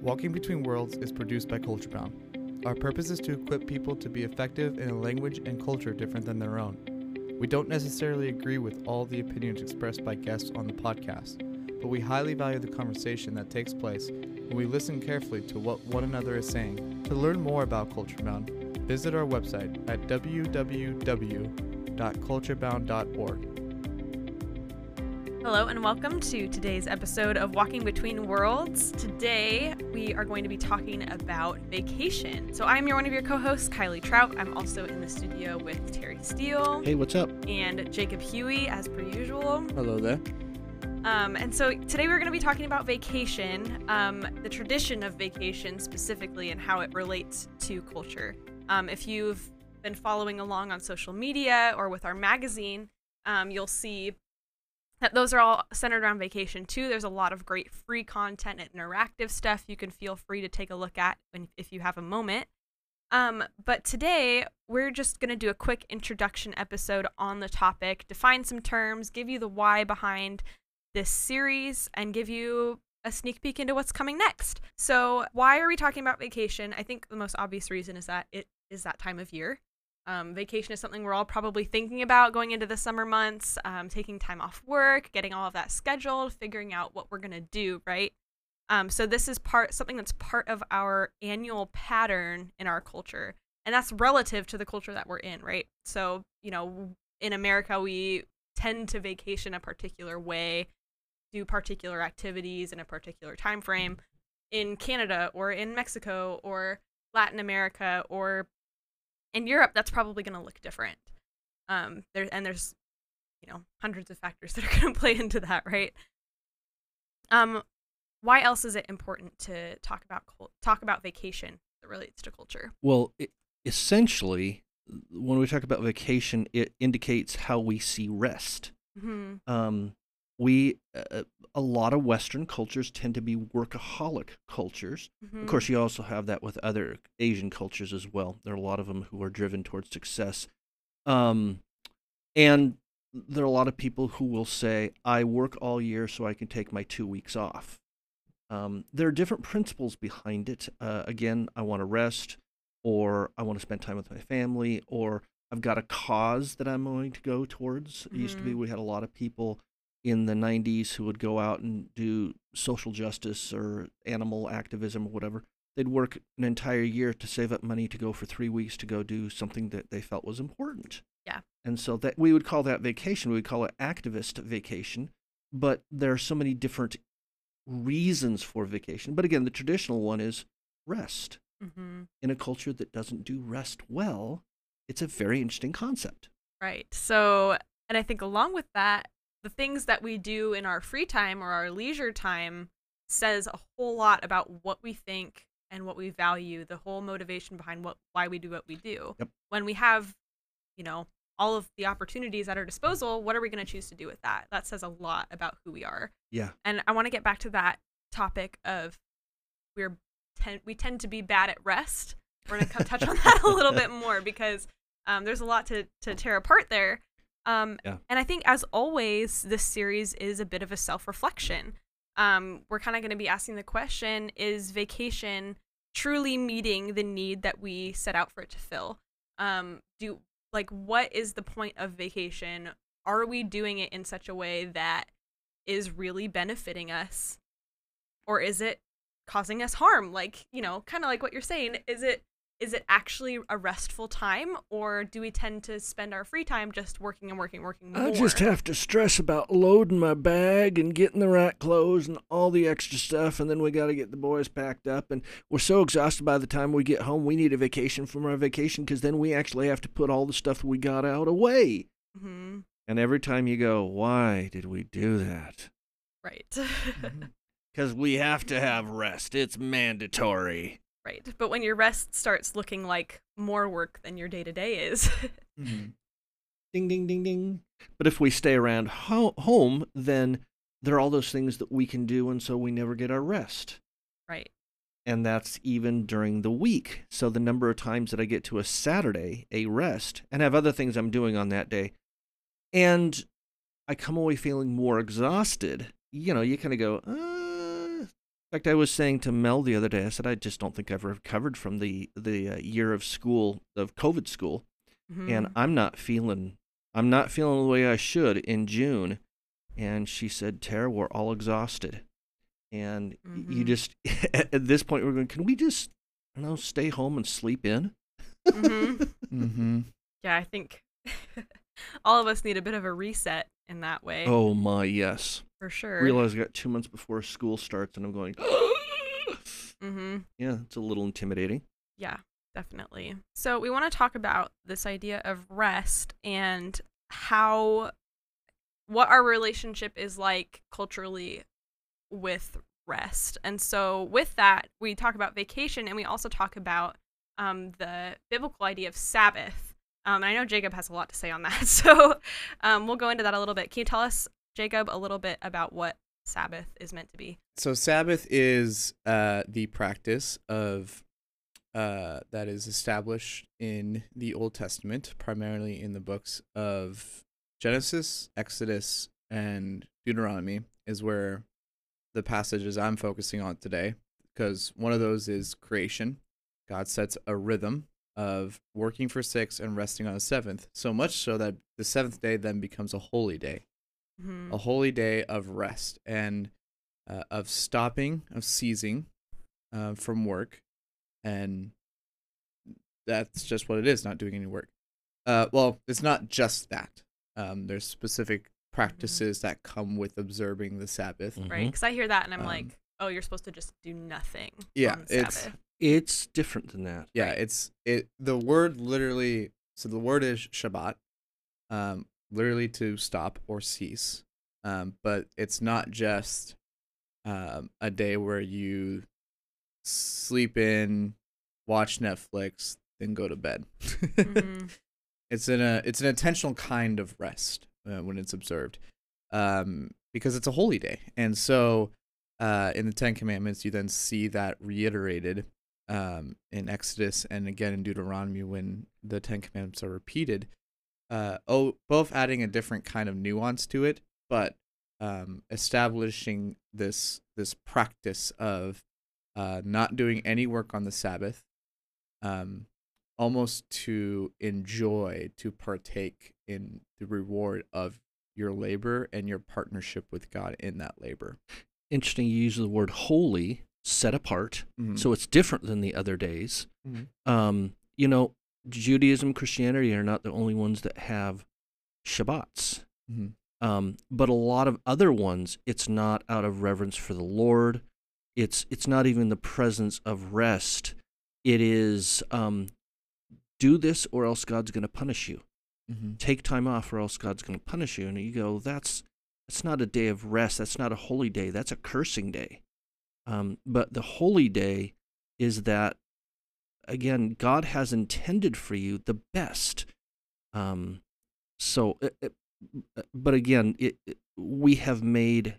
Walking Between Worlds is produced by Culturebound. Our purpose is to equip people to be effective in a language and culture different than their own. We don't necessarily agree with all the opinions expressed by guests on the podcast, but we highly value the conversation that takes place and we listen carefully to what one another is saying. To learn more about Culturebound, visit our website at www.culturebound.org. Hello, and welcome to today's episode of Walking Between Worlds. Today, we are going to be talking about vacation. So, I'm your one of your co hosts, Kylie Trout. I'm also in the studio with Terry Steele Hey, what's up? and Jacob Huey, as per usual. Hello there. Um, and so, today, we're going to be talking about vacation, um, the tradition of vacation specifically, and how it relates to culture. Um, if you've been following along on social media or with our magazine, um, you'll see that those are all centered around vacation too. There's a lot of great free content and interactive stuff you can feel free to take a look at when, if you have a moment. Um, but today we're just going to do a quick introduction episode on the topic, define some terms, give you the why behind this series, and give you a sneak peek into what's coming next. So, why are we talking about vacation? I think the most obvious reason is that it is that time of year. Um, vacation is something we're all probably thinking about going into the summer months, um, taking time off work, getting all of that scheduled, figuring out what we're gonna do, right? Um, so this is part something that's part of our annual pattern in our culture, and that's relative to the culture that we're in, right? So you know, in America, we tend to vacation a particular way, do particular activities in a particular time frame. In Canada or in Mexico or Latin America or in Europe, that's probably going to look different. Um, there and there's, you know, hundreds of factors that are going to play into that, right? Um, why else is it important to talk about talk about vacation that relates to culture? Well, it, essentially, when we talk about vacation, it indicates how we see rest. hmm Um, we, uh, a lot of Western cultures tend to be workaholic cultures. Mm-hmm. Of course, you also have that with other Asian cultures as well. There are a lot of them who are driven towards success. Um, and there are a lot of people who will say, I work all year so I can take my two weeks off. Um, there are different principles behind it. Uh, again, I want to rest, or I want to spend time with my family, or I've got a cause that I'm going to go towards. It used to be Mhm. we had a lot of people in the 90s who would go out and do social justice or animal activism or whatever. They'd work an entire year to save up money to go for three weeks to go do something that they felt was important. Yeah. And so that we would call that vacation. We would call it activist vacation. But there are so many different reasons for vacation. But again, the traditional one is rest. hmm In a culture that doesn't do rest well, it's a very interesting concept. Right. So, and I think along with that, the things that we do in our free time or our leisure time says a whole lot about what we think and what we value, the whole motivation behind what why we do what we do. Yep. When we have, you know, all of the opportunities at our disposal, what are we going to choose to do with that? That says a lot about who we are. Yeah. And I want to get back to that topic of we're ten- we tend to be bad at rest. We're going to touch on that a little bit more because um, there's a lot to to tear apart there. Um, Yeah. And I think, as always, this series is a bit of a self reflection. Um, we're kind of going to be asking the question: Is vacation truly meeting the need that we set out for it to fill? Um, do like what is the point of vacation? Are we doing it in such a way that is really benefiting us or is it causing us harm like you know kind of like what you're saying is it is it actually a restful time or do we tend to spend our free time just working and working working more I just have to stress about loading my bag and getting the right clothes and all the extra stuff, and then we got to get the boys packed up. And we're so exhausted by the time we get home, we need a vacation from our vacation because then we actually have to put all the stuff we got out away. hmm And every time you go, why did we do that? right Because we have to have rest. It's mandatory. Right but when your rest starts looking like more work than your day to day is Ding, ding, ding, ding. But if we stay around ho- home, then there are all those things that we can do, and so we never get our rest. right and that's even during the week. So the number of times that I get to a Saturday, a rest, and have other things I'm doing on that day, and I come away feeling more exhausted. You know, you kind of go, uh, In fact, I was saying to Mel the other day, I said I just don't think I've recovered from the the uh, year of school of COVID school, and Mhm. I'm not feeling I'm not feeling the way I should in June. And she said, "Tara, we're all exhausted, and y you just at this point we're going. Can we just I don't know stay home and sleep in?" Mhm. Mm-hmm. yeah, I think all of us need a bit of a reset in that way, oh my, yes. for sure. Realize I got two months before school starts, and I'm going. mm-hmm. yeah, it's a little intimidating. Yeah, definitely. So we want to talk about this idea of rest and how what our relationship is like culturally with rest. And so with that, we talk about vacation and we also talk about um, the biblical idea of Sabbath. Um, I know Jacob has a lot to say on that, so um, we'll go into that a little bit. Can you tell us, Jacob, a little bit about what Sabbath is meant to be? So Sabbath is uh, the practice of uh, that is established in the Old Testament, primarily in the books of Genesis, Exodus, and Deuteronomy, is where the passages I'm focusing on today, because one of those is creation. God sets a rhythm of working for six and resting on the seventh, so much so that the seventh day then becomes a holy day Mhm. a holy day of rest and uh, of stopping, of ceasing uh, from work, and that's just what it is, not doing any work. Uh, well, it's not just that. Um, there's specific practices that come with observing the Sabbath. Mhm. Right? Because I hear that and I'm Um, like, oh, you're supposed to just do nothing. Yeah, on it's- Sabbath. It's different than that. Yeah, Right. it's it. The word literally. So the word is Shabbat, um, literally to stop or cease. Um, but it's not just um, a day where you sleep in, watch Netflix, then go to bed. Mhm. It's an a it's an intentional kind of rest uh, when it's observed, um, because it's a holy day, and so uh, in the Ten Commandments, you then see that reiterated um, in Exodus and again in Deuteronomy when the Ten Commandments are repeated. Uh, oh, both adding a different kind of nuance to it, but um, establishing this this practice of uh, not doing any work on the Sabbath, um, almost to enjoy, to partake in the reward of your labor and your partnership with God in that labor. Interesting. You use the word holy, set apart. Mhm. So it's different than the other days. Mhm. Um, you know, Judaism, Christianity are not the only ones that have Shabbats. Mhm. Um, but a lot of other ones, it's not out of reverence for the Lord. It's it's not even the presence of rest. It is um, do this or else God's going to punish you. Mhm. Take time off or else God's going to punish you. And you go, that's that's not a day of rest. That's not a holy day. That's a cursing day. Um, but the holy day is that again, God has intended for you the best. Um, so, it, it- but again, it, it- we have made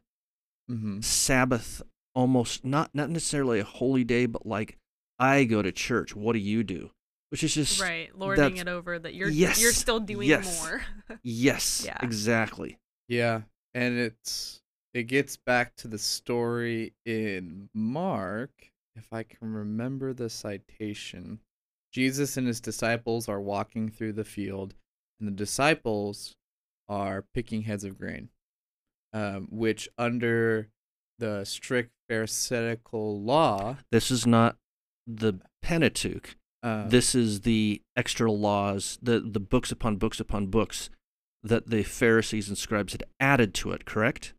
Mhm. Sabbath almost not not necessarily a holy day, but like I go to church. What do you do? Which is just right, lording it over that you're Yes, you're still doing yes. more. yes, Yeah. exactly. Yeah, and it's it gets back to the story in Mark, if I can remember the citation. Jesus and his disciples are walking through the field, and the disciples are picking heads of grain, um, which under the strict Pharisaical law, This is not the Pentateuch. uh, this is the extra laws, the the books upon books upon books that the Pharisees and scribes had added to it. Correct?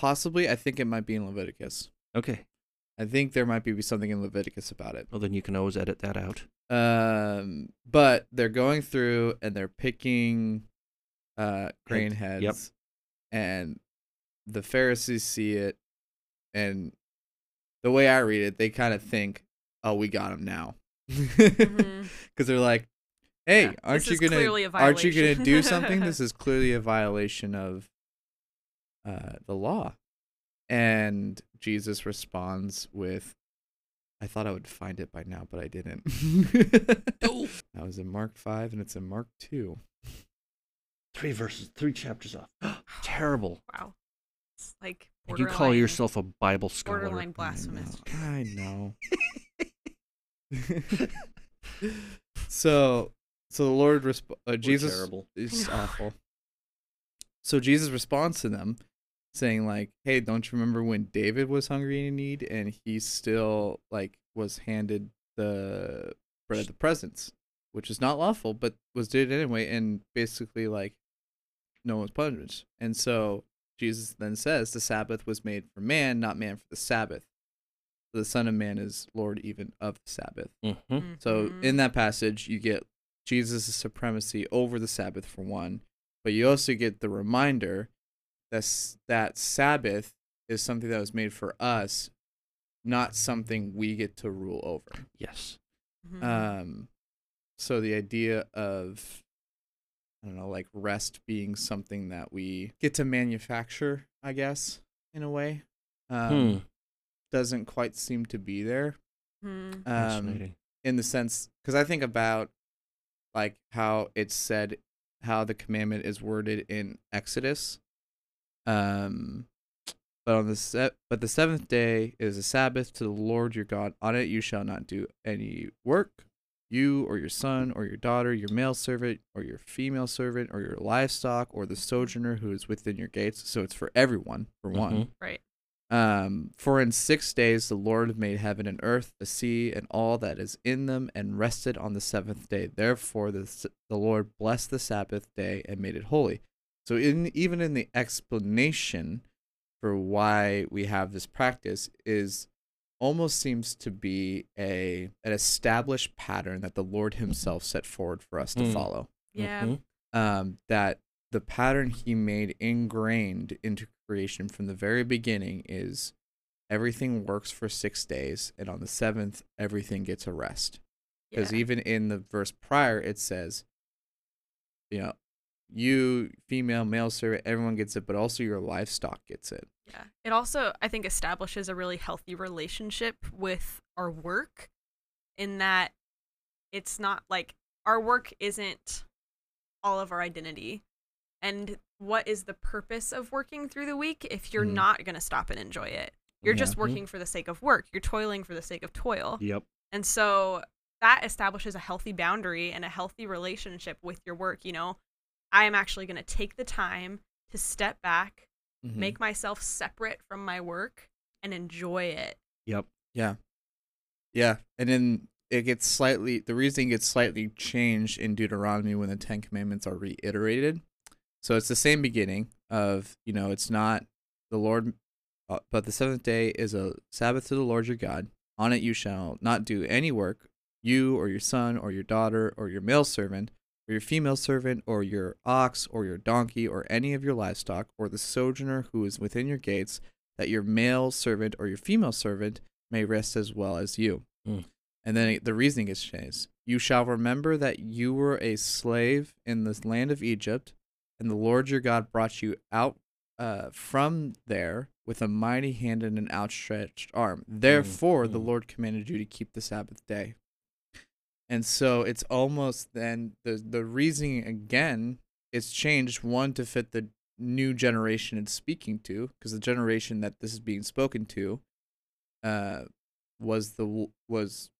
Possibly I think it might be in Leviticus. Okay. I think there might be something in Leviticus about it. Well, then you can always edit that out. Um, but they're going through and they're picking uh grain Heads, heads. yep. And the Pharisees see it and the way I read it, they kind of think, "Oh, we got him now." Mhm. Cuz they're like, "Hey, Yeah, aren't this you gonna aren't you going to do something? this is clearly a violation of uh the law." And Jesus responds with I thought I would find it by now, but I didn't. That was in Mark 5 and it's in Mark 2. Three verses, three chapters off. Terrible. wow, it's like You call yourself a Bible scholar. borderline blasphemous. I know. so, so the Lord, resp- uh, Jesus, terrible. is awful. So Jesus responds to them, saying like, "Hey, don't you remember when David was hungry and in need, and he still like was handed the bread of the presence, which is not lawful, but was did anyway, and basically like, no one's punished. And so Jesus then says, the Sabbath was made for man, not man for the Sabbath. The Son of Man is Lord even of the Sabbath. Mm-hmm. So in that passage, you get Jesus' supremacy over the Sabbath for one, but you also get the reminder that that Sabbath is something that was made for us, not something we get to rule over. Yes. Mhm. Um, so the idea of I don't know, like rest being something that we get to manufacture, I guess, in a way, um, Hmm. doesn't quite seem to be there. Mhm. Um, Fascinating. in the sense because I think about like how it's said how the commandment is worded in Exodus. Um but on the se- but the seventh day is a Sabbath to the Lord your God. On it you shall not do any work, you or your son or your daughter, your male servant or your female servant or your livestock or the sojourner who is within your gates. So it's for everyone, for one. Mhm. Right. Um, for in six days the Lord made heaven and earth, the sea, and all that is in them, and rested on the seventh day. Therefore, the the Lord blessed the Sabbath day and made it holy. So, in even in the explanation for why we have this practice is almost seems to be a an established pattern that the Lord Himself set forward for us to Mm. follow Yeah. Mhm. um, that the pattern he made ingrained into creation from the very beginning is everything works for six days, and on the seventh, everything gets a rest. Because yeah. even in the verse prior, it says, you know, you, female, male servant, everyone gets it, but also your livestock gets it. Yeah. It also, I think, establishes a really healthy relationship with our work in that it's not like our work isn't all of our identity. And what is the purpose of working through the week if you're Mhm. not going to stop and enjoy it? You're just Mhm. working for the sake of work. You're toiling for the sake of toil. Yep. And so that establishes a healthy boundary and a healthy relationship with your work. You know, I am actually going to take the time to step back, Mhm. make myself separate from my work, and enjoy it. Yep. Yeah. Yeah. And then it gets slightly, the reasoning gets slightly changed in Deuteronomy when the Ten Commandments are reiterated. So it's the same beginning of, you know, it's not the Lord, uh, but the seventh day is a Sabbath to the Lord your God. On it you shall not do any work, you or your son or your daughter or your male servant or your female servant or your ox or your donkey or any of your livestock or the sojourner who is within your gates, that your male servant or your female servant may rest as well as you. Mm. And then the reasoning is changed. You shall remember that you were a slave in the land of Egypt, and the Lord your God brought you out uh, from there with a mighty hand and an outstretched arm. Therefore, the mm. Lord commanded you to keep the Sabbath day. And so it's almost then the the reasoning again is changed one to fit the new generation it's speaking to because the generation that this is being spoken to uh was the was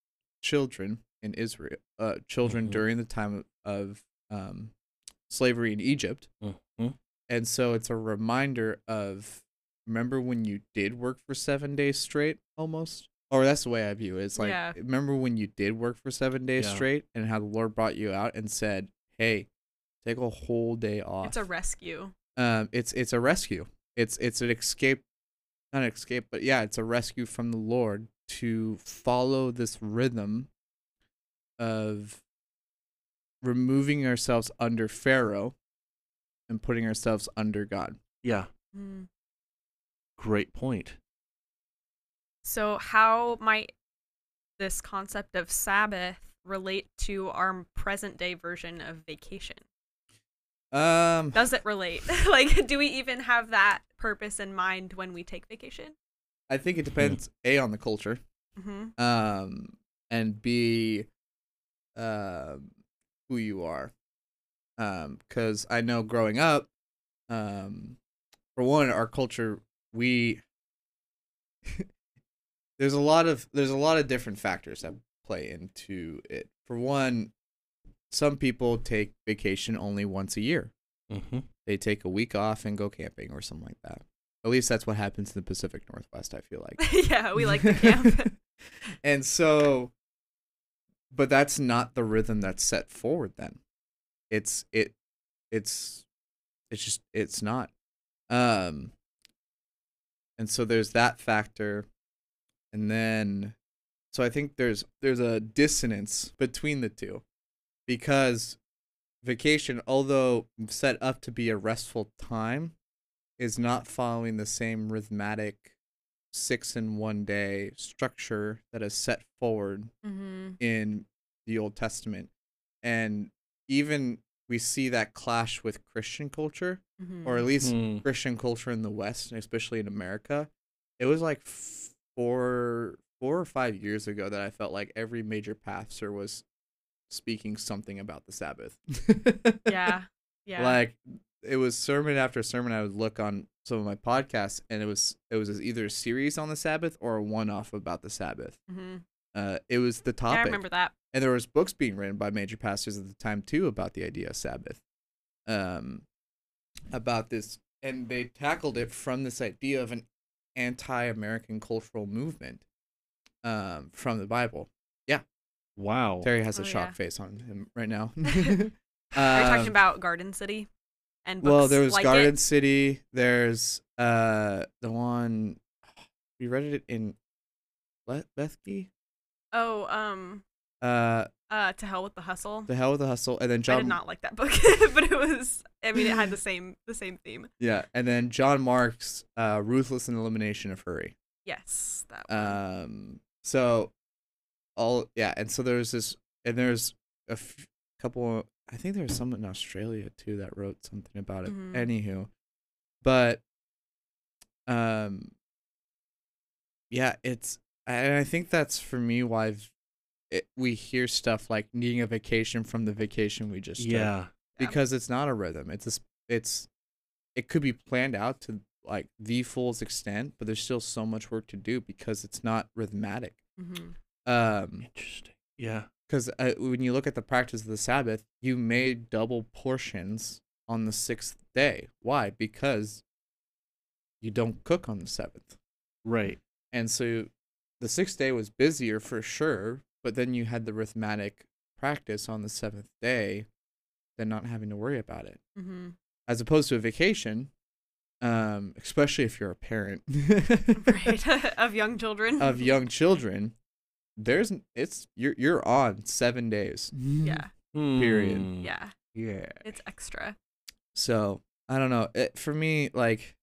children in Israel uh children Mhm. during the time of um slavery in Egypt Mhm. and so it's a reminder of remember when you did work for 7 days straight almost or that's the way I view it. It's like Yeah. remember when you did work for 7 days Yeah. straight and how the Lord brought you out and said, "Hey, take a whole day off." It's a rescue. um it's it's a rescue it's it's an escape not an escape but yeah it's a rescue from the lord to follow this rhythm of removing ourselves under pharaoh and putting ourselves under god Yeah. Mm. Great point. So, how might this concept of Sabbath relate to our present day version of vacation? um Does it relate? like, do we even have that purpose in mind when we take vacation? i think it depends a on the culture Mm-hmm. um and b um who you are um because i know growing up um for one our culture we there's a lot of there's a lot of different factors that play into it. For one, some people take vacation only once a year. Mm-hmm. They take a week off and go camping or something like that. At least that's what happens in the Pacific Northwest, I feel like. yeah, we like the camp. and so but that's not the rhythm that's set forward then. It's it it's it's just it's not. Um and so there's that factor and then so I think there's there's a dissonance between the two because vacation although set up to be a restful time is not following the same rhythmic six in one day structure that is set forward mm-hmm. in the Old Testament. And even we see that clash with Christian culture, Mm-hmm. or at least Hmm. Christian culture in the West, and especially in America. It was like f- four, four or five years ago that I felt like every major pastor was speaking something about the Sabbath. yeah, yeah. Like it was sermon after sermon. I would look on some of my podcasts, and it was it was either a series on the Sabbath or a one off about the Sabbath. hmm Uh, it was the topic Yeah, I remember that. and there was books being written by major pastors at the time too about the idea of sabbath um about this and they tackled it from this idea of an anti-american cultural movement um from the bible Yeah. Wow. terry has a Oh, shock yeah. face on him right now Are you Um, talking about Garden City? And books well there was like garden it? city there's uh the one we read it in Le- bethke Oh, um, uh uh, to hell with the hustle. To hell with the hustle and then John. I did not like that book, but it was. I mean, it had the same the same theme. Yeah, and then John Mark's uh, "Ruthless and Elimination of Hurry." Yes, that one. Um, so all yeah, and so there's this, and there's a f- couple. I think there was some in Australia too that wrote something about it. Mhm. Anywho, but um, yeah, it's and I think that's for me why I've, it, we hear stuff like needing a vacation from the vacation we just took Yeah. Yeah. because it's not a rhythm. It's a, s- it's it could be planned out to like the fullest extent, but there's still so much work to do because it's not rhythmic. Mhm. Um, Interesting. Yeah. because uh, when you look at the practice of the Sabbath, you made double portions on the sixth day. Why? Because you don't cook on the seventh, Right. and so the sixth day was busier for sure. But then you had the rhythmic practice on the seventh day, then not having to worry about it. Mhm. as opposed to a vacation, um, especially if you're a parent Right. of young children. of young children. There's it's you're you're on seven days. Yeah. Period. Hmm. Yeah. yeah. It's extra. So I don't know. It, for me, like,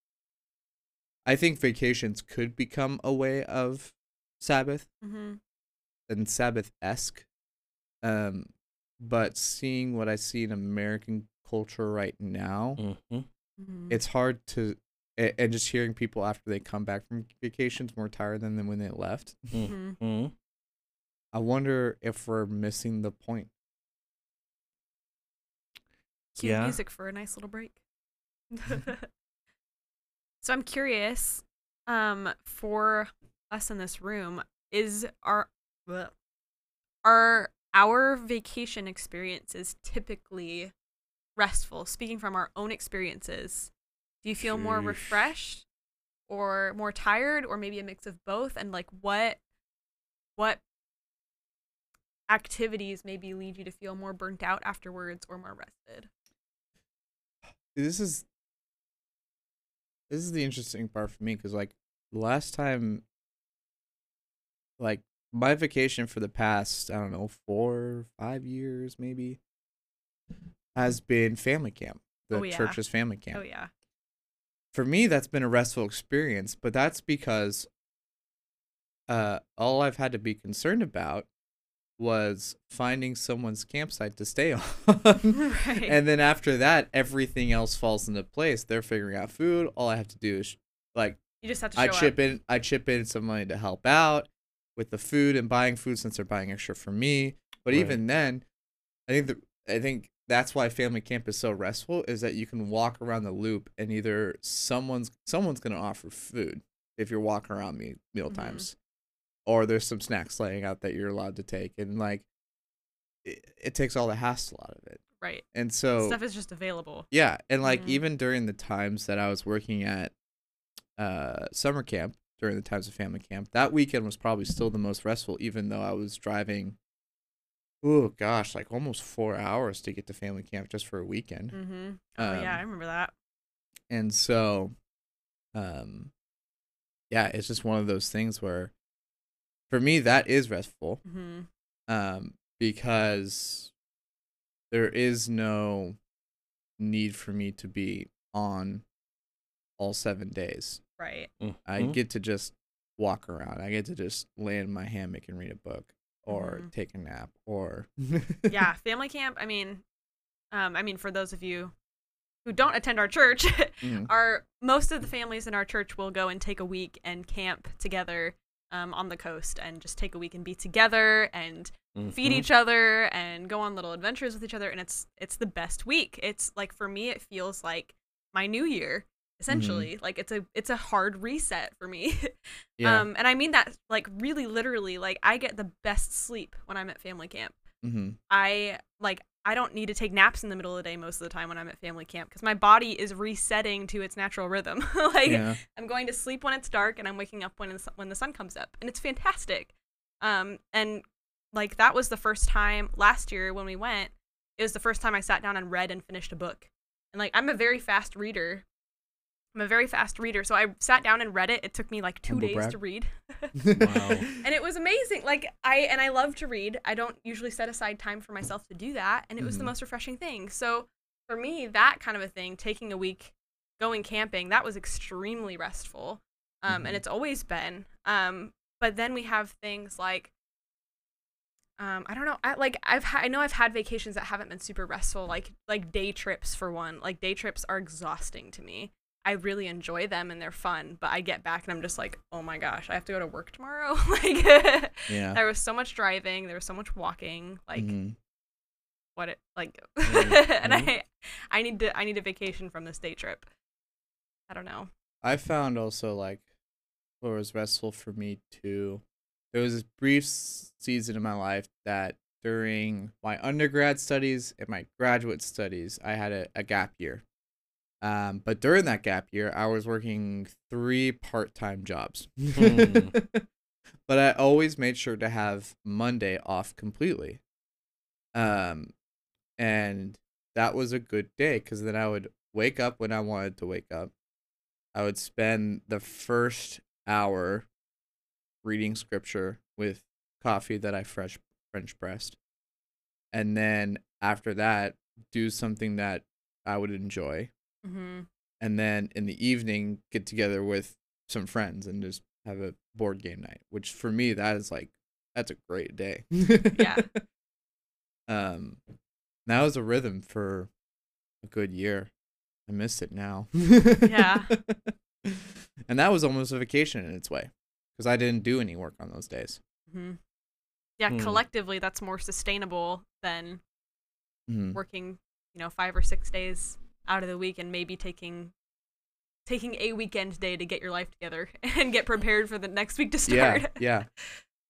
I think vacations could become a way of Sabbath hmm and Sabbath esque. Um, but seeing what I see in American culture right now, Mm-hmm. hmm it's hard to and just hearing people after they come back from vacations more tired than them when they left hmm Mm-hmm. i wonder if we're missing the point Cue Yeah. music for a nice little break. so I'm curious, um, for us in this room, is our bleh, are our vacation experiences typically restful? Speaking from our own experiences, do you feel more refreshed or more tired or maybe a mix of both? And like what what activities maybe lead you to feel more burnt out afterwards or more rested? this is this is the interesting part for me because like last time like my vacation for the past i don't know four five years maybe has been family camp the Oh, yeah. church's family camp Oh yeah. for me that's been a restful experience but that's because uh all i've had to be concerned about was finding someone's campsite to stay on Right. and then after that everything else falls into place they're figuring out food all i have to do is like You just have to show i up. chip in i chip in some money to help out with the food and buying food since they're buying extra for me but Right. even then i think the i think that's why family camp is so restful is that you can walk around the loop and either someone's someone's gonna offer food if you're walking around me meal times, or there's some snacks laying out that you're allowed to take, and like it, it takes all the hassle out of it. Right. And so Stuff is just available. yeah, and like Mhm. even during the times that I was working at uh summer camp during the times of family camp, that weekend was probably still the most restful, even though I was driving. Oh gosh, like almost four hours to get to family camp just for a weekend, Mm-hmm. Oh yeah, I Um, remember that. and so, um, yeah, it's just one of those things where, for me, that is restful, Mm-hmm. um, because there is no need for me to be on all seven days. Right. I Mhm. get to just walk around. I get to just lay in my hammock and read a book or Mhm. take a nap or yeah, family camp. I mean, um, I mean, for those of you who don't attend our church, Mhm. our most of the families in our church will go and take a week and camp together um, on the coast and just take a week and be together and feed Mhm. each other and go on little adventures with each other and it's it's the best week it's like for me it feels like my new year essentially like it's a it's a hard reset for me yeah. um and i mean that like really literally like i get the best sleep when i'm at family camp hmm i like i don't need to take naps in the middle of the day most of the time when i'm at family camp because my body is resetting to its natural rhythm like yeah. I'm going to sleep when it's dark and I'm waking up when it's, when the sun comes up and it's fantastic. Um and like that was the first time last year when we went, it was the first time I sat down and read and finished a book. And like I'm a very fast reader. I'm a very fast reader, so I sat down and read it. It took me like 2 Humble days brag. to read. Wow. and it was amazing. Like I and I love to read. I don't usually set aside time for myself to do that, and it was the Mhm. most refreshing thing. So for me, that kind of a thing, taking a week, going camping, that was extremely restful. Um, Mhm. and it's always been. Um, but then we have things like. Um, I don't know. I like I've ha- I know I've had vacations that haven't been super restful, like like day trips for one. Like day trips are exhausting to me. I really enjoy them and they're fun, but I get back and I'm just like, oh my gosh, I have to go to work tomorrow. like, yeah. there was so much driving, there was so much walking. Like, Mhm. what it like, Mhm. and I, I need to, I need a vacation from this day trip. I don't know. I found also like what was restful for me too. There was this brief season in my life that during my undergrad studies and my graduate studies, I had a, a gap year. Um, but during that gap year, I was working three part time jobs. Hmm. but I always made sure to have Monday off completely. Um, and that was a good day because then I would wake up when I wanted to wake up. I would spend the first hour reading scripture with coffee that I fresh French pressed. And then after that, do something that I would enjoy. Mm-hmm. And then in the evening, get together with some friends and just have a board game night, which for me, that is like, that's a great day. Yeah. Um, that was a rhythm for a good year. I miss it now. Yeah. and that was almost a vacation in its way because I didn't do any work on those days. hmm Yeah, Hmm. collectively, that's more sustainable than Mhm. working, you know, five or six days out of the week and maybe taking taking a weekend day to get your life together and get prepared for the next week to start. Yeah,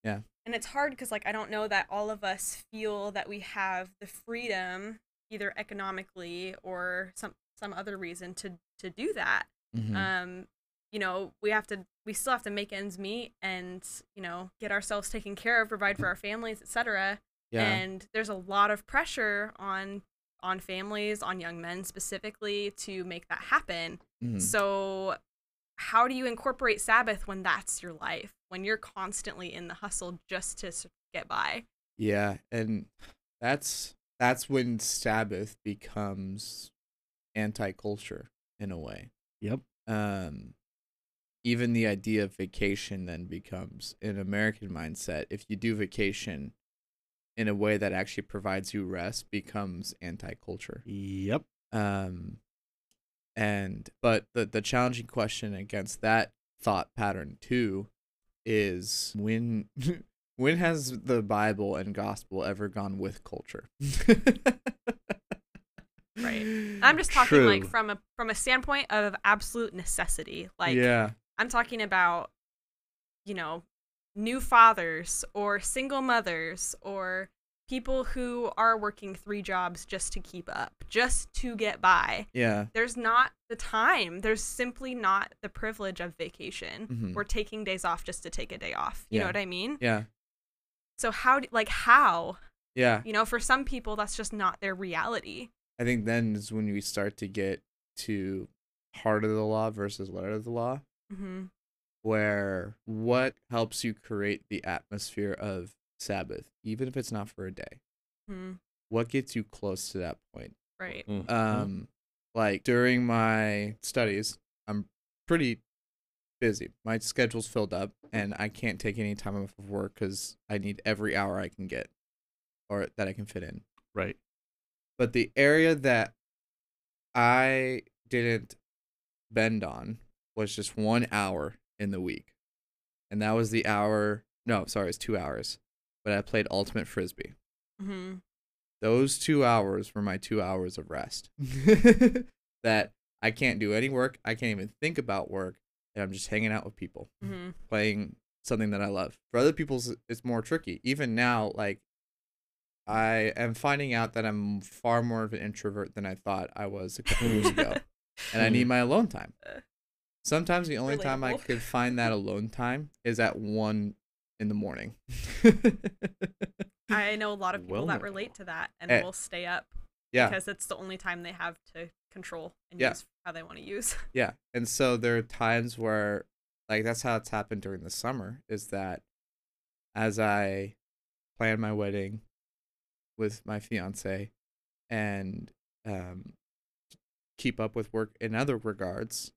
yeah. and it's hard because like i don't know that all of us feel that we have the freedom either economically or some some other reason to to do that Mhm. um you know we have to we still have to make ends meet and you know get ourselves taken care of provide for our families etc yeah. and there's a lot of pressure on on families on young men specifically to make that happen Mhm. so, how do you incorporate Sabbath when that's your life? When you're constantly in the hustle just to get by? Yeah, and that's that's when Sabbath becomes anti-culture in a way. Yep. Um even the idea of vacation then becomes an American mindset. If you do vacation in a way that actually provides you rest becomes anti-culture. Yep. Um and but the the challenging question against that thought pattern too is when when has the Bible and gospel ever gone with culture? Right. I'm just talking like from a from a standpoint of absolute necessity. Like yeah. I'm talking about, you know, new fathers or single mothers or people who are working three jobs just to keep up, just to get by. Yeah. There's not the time. There's simply not the privilege of vacation. Mhm. We're taking days off just to take a day off. You know what I mean? Yeah. So how do, like how? Yeah. You know, for some people that's just not their reality. I think then is when we start to get to heart of the law versus letter of the law, Mhm. Where what helps you create the atmosphere of Sabbath, even if it's not for a day? Mhm. What gets you close to that point? Right. Mhm. Um, like during my studies, I'm pretty busy. My schedule's filled up, and I can't take any time off of work because I need every hour I can get, or that I can fit in. right. But the area that I didn't bend on was just one hour in the week, and that was the hour. No, sorry, it's two hours. But I played ultimate frisbee. Mhm. those two hours were my two hours of rest. that I can't do any work. I can't even think about work. And I'm just hanging out with people, Mhm. playing something that I love. For other people, it's more tricky. Even now, like, I am finding out that I'm far more of an introvert than I thought I was a couple of years ago. And I need my alone time. Sometimes the only time I could find that alone time is at one in the morning. I know a lot of people Well that relate to that and Eh, will stay up yeah. because it's the only time they have to control and Yeah. use how they want to use. Yeah. And so there are times where like that's how it's happened during the summer is that as I plan my wedding with my fiance and um keep up with work in other regards,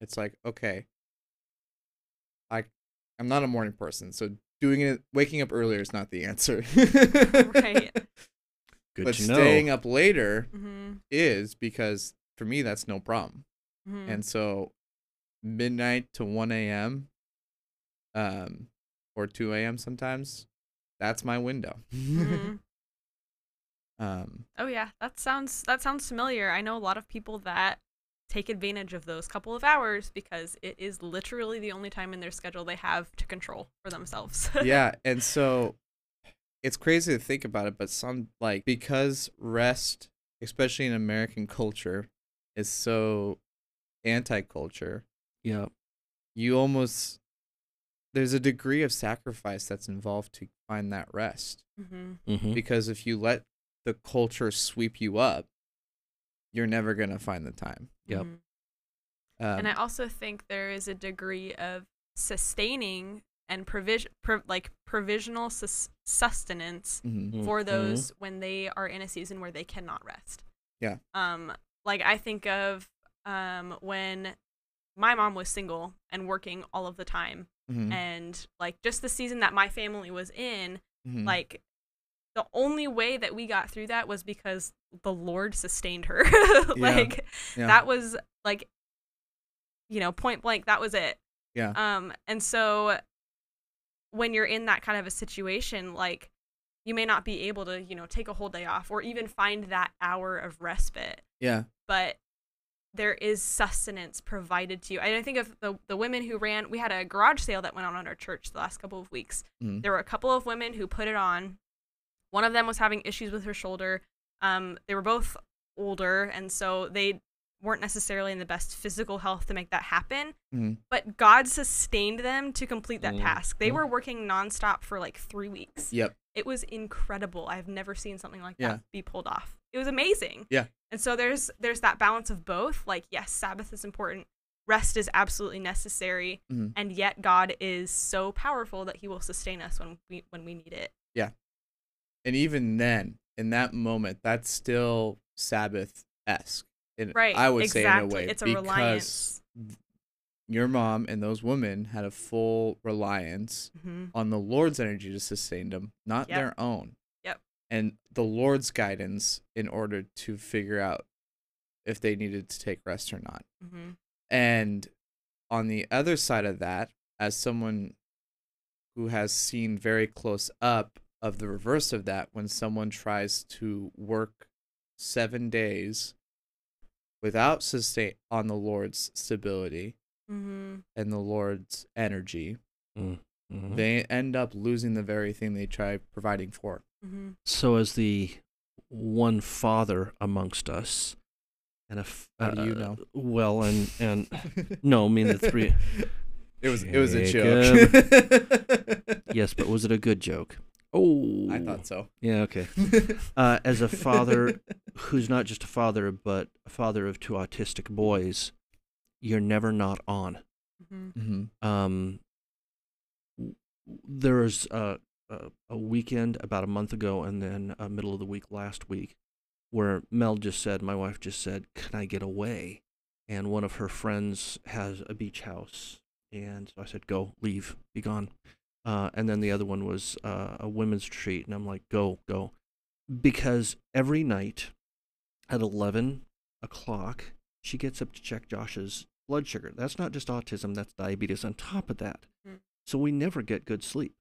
it's like, okay, I I'm not a morning person, so doing it waking up earlier is not the answer. Right. Good but to know. staying up later hmm is because for me that's no problem. hmm and so midnight to 1 a.m um or 2 a.m sometimes that's my window Mhm. um Oh yeah, that sounds that sounds familiar. I know a lot of people that take advantage of those couple of hours because it is literally the only time in their schedule they have to control for themselves. yeah and so it's crazy to think about it but some like because rest especially in american culture is so anti-culture Yeah. you almost there's a degree of sacrifice that's involved to find that rest hmm Mm-hmm. because if you let the culture sweep you up, you're never gonna find the time. Yep. Mhm. Um, and I also think there is a degree of sustaining and provision, pro- like provisional sus- sustenance mhm. for Mhm. those when they are in a season where they cannot rest. Yeah. Um, like I think of um when my mom was single and working all of the time, Mhm. and like just the season that my family was in, like the only way that we got through that was because the Lord sustained her. like Yeah. that was like you know, point blank, that was it. Yeah. Um and so when you're in that kind of a situation, like you may not be able to, you know, take a whole day off or even find that hour of respite, yeah, but there is sustenance provided to you. And I think of the the women who ran, we had a garage sale that went on at our church the last couple of weeks. Mhm. There were a couple of women who put it on. One of them was having issues with her shoulder. Um, they were both older, and so they weren't necessarily in the best physical health to make that happen. Mhm. But God sustained them to complete that Mm. task. They Mm. were working nonstop for like three weeks. yep, It was incredible. I've never seen something like Yeah. that be pulled off. It was amazing. Yeah. And so there's there's that balance of both. Like yes, Sabbath is important. Rest is absolutely necessary, Mhm. and yet God is so powerful that He will sustain us when we when we need it. Yeah, and even then, in that moment, that's still Sabbath esque. Right. I would exactly. say in a way it's a because reliance. your mom and those women had a full reliance hmm on the Lord's energy to sustain them, not Yep. their own. Yep. And the Lord's guidance in order to figure out if they needed to take rest or not. hmm And on the other side of that, as someone who has seen very close up of the reverse of that, when someone tries to work seven days without sustain on the Lord's stability Mm-hmm. and the Lord's energy, Mhm. they end up losing the very thing they try providing for. Mm-hmm. So, as the one father amongst us, and a f- How do you uh, know? Well, and and no, I mean the three. It was it was a joke. yes, but was it a good joke? Oh, I thought so. Yeah, okay. Uh, as a father who's not just a father, but a father of two autistic boys, you're never not on. Mm-hmm. hmm Um, there was a, a, a weekend about a month ago, and then a middle of the week last week, where Mel just said, my wife just said, "Can I get away?" And one of her friends has a beach house, and so I said, "Go, leave, be gone." Uh, and then the other one was uh, a women's retreat, and I'm like, "Go, go," because every night at eleven o'clock, she gets up to check Josh's blood sugar. That's not just autism; that's diabetes on top of that. Mm. So we never get good sleep.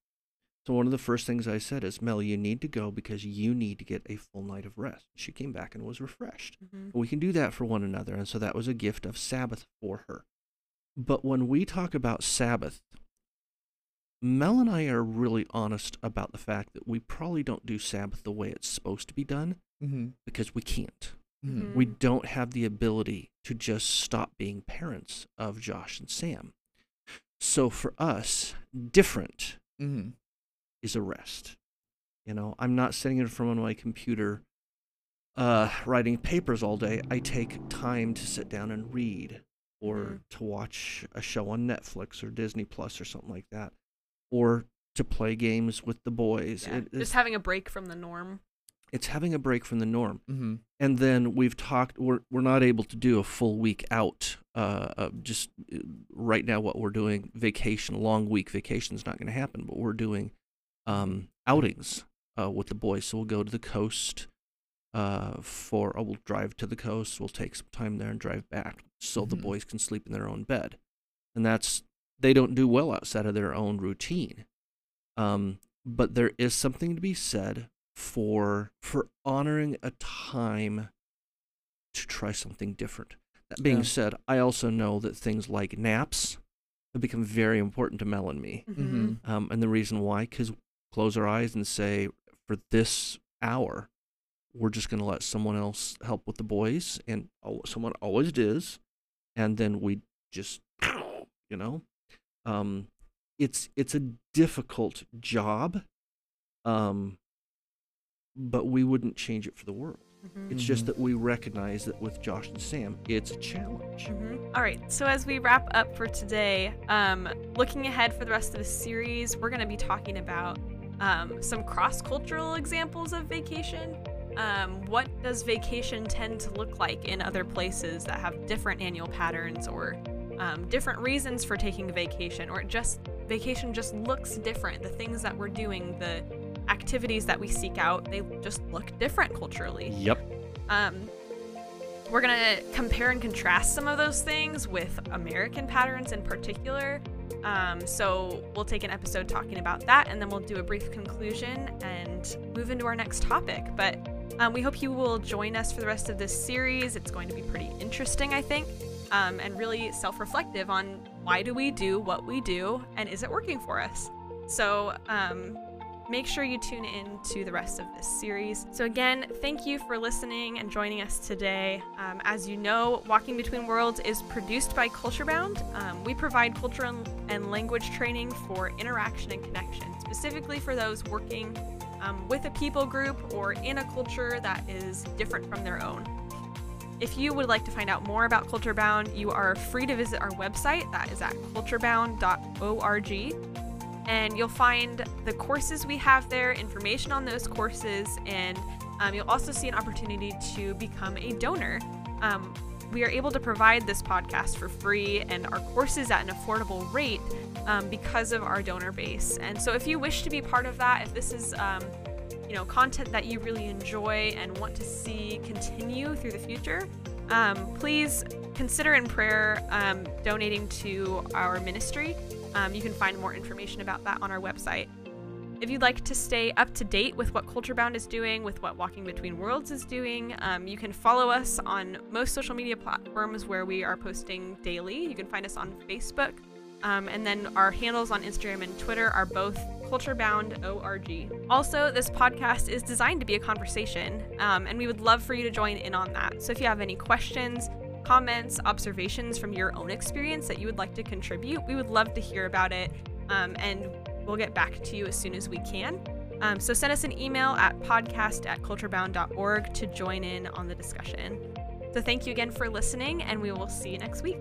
So one of the first things I said is, Mel, you need to go because you need to get a full night of rest. She came back and was refreshed. Mm-hmm. We can do that for one another. And so that was a gift of Sabbath for her. But when we talk about Sabbath, Mel and I are really honest about the fact that we probably don't do Sabbath the way it's supposed to be done hmm because we can't. Mhm. We don't have the ability to just stop being parents of Josh and Sam. So for us, different hmm is a rest. You know, I'm not sitting in front of my computer uh, writing papers all day. I take time to sit down and read or Mhm. to watch a show on Netflix or Disney Plus or something like that, or to play games with the boys. Yeah. It- it's, Just having a break from the norm. it's having a break from the norm. hmm And then we've talked. We're we're not able to do a full week out. Uh, uh, just uh, right now, what we're doing, vacation, long week vacation is not going to happen. But we're doing um, outings uh, with the boys. So we'll go to the coast. Uh, for uh, we'll drive to the coast. We'll take some time there and drive back, so the Mhm. boys can sleep in their own bed. And that's they don't do well outside of their own routine. Um, but there is something to be said for for honoring a time to try something different. That being Yeah. said, I also know that things like naps have become very important to Mel and me. hmm Um, and the reason why, because close our eyes and say, for this hour, we're just going to let someone else help with the boys, and someone always does, and then we just, you know, um, it's it's a difficult job, um, but we wouldn't change it for the world. Mhm. It's just that we recognize that with Josh and Sam, it's a challenge. Mhm. All right, so as we wrap up for today, um, looking ahead for the rest of the series, we're going to be talking about um, some cross cultural examples of vacation. Um, what does vacation tend to look like in other places that have different annual patterns or um, different reasons for taking a vacation, or it just vacation just looks different? The things that we're doing, the activities that we seek out, they just look different culturally. Yep. Um, we're gonna compare and contrast some of those things with American patterns in particular. Um, so we'll take an episode talking about that, and then we'll do a brief conclusion and move into our next topic. But um, we hope you will join us for the rest of this series. It's going to be pretty interesting, I think, um, and really self-reflective on why do we do what we do, and is it working for us? So um, make sure you tune in to the rest of this series. So, again, thank you for listening and joining us today. Um, as you know, Walking Between Worlds is produced by Culturebound. Um, we provide culture and, and language training for interaction and connection, specifically for those working um, with a people group or in a culture that is different from their own. If you would like to find out more about Culturebound, you are free to visit our website. That is at culturebound.org and you'll find the courses we have there, information on those courses, and um, you'll also see an opportunity to become a donor. Um, we are able to provide this podcast for free and our courses at an affordable rate um, because of our donor base. And so, if you wish to be part of that, if this is um, you know content that you really enjoy and want to see continue through the future, um, please consider in prayer um, donating to our ministry. Um, you can find more information about that on our website. If you'd like to stay up to date with what Culturebound is doing, with what Walking Between Worlds is doing, um, you can follow us on most social media platforms where we are posting daily. You can find us on Facebook. Um, and then our handles on Instagram and Twitter are both culturebound.org. Also, this podcast is designed to be a conversation, um, and we would love for you to join in on that. So if you have any questions, comments, observations from your own experience that you would like to contribute, we would love to hear about it. Um, and we'll get back to you as soon as we can. Um, so send us an email at podcast at culturebound.org to join in on the discussion. So thank you again for listening, and we will see you next week.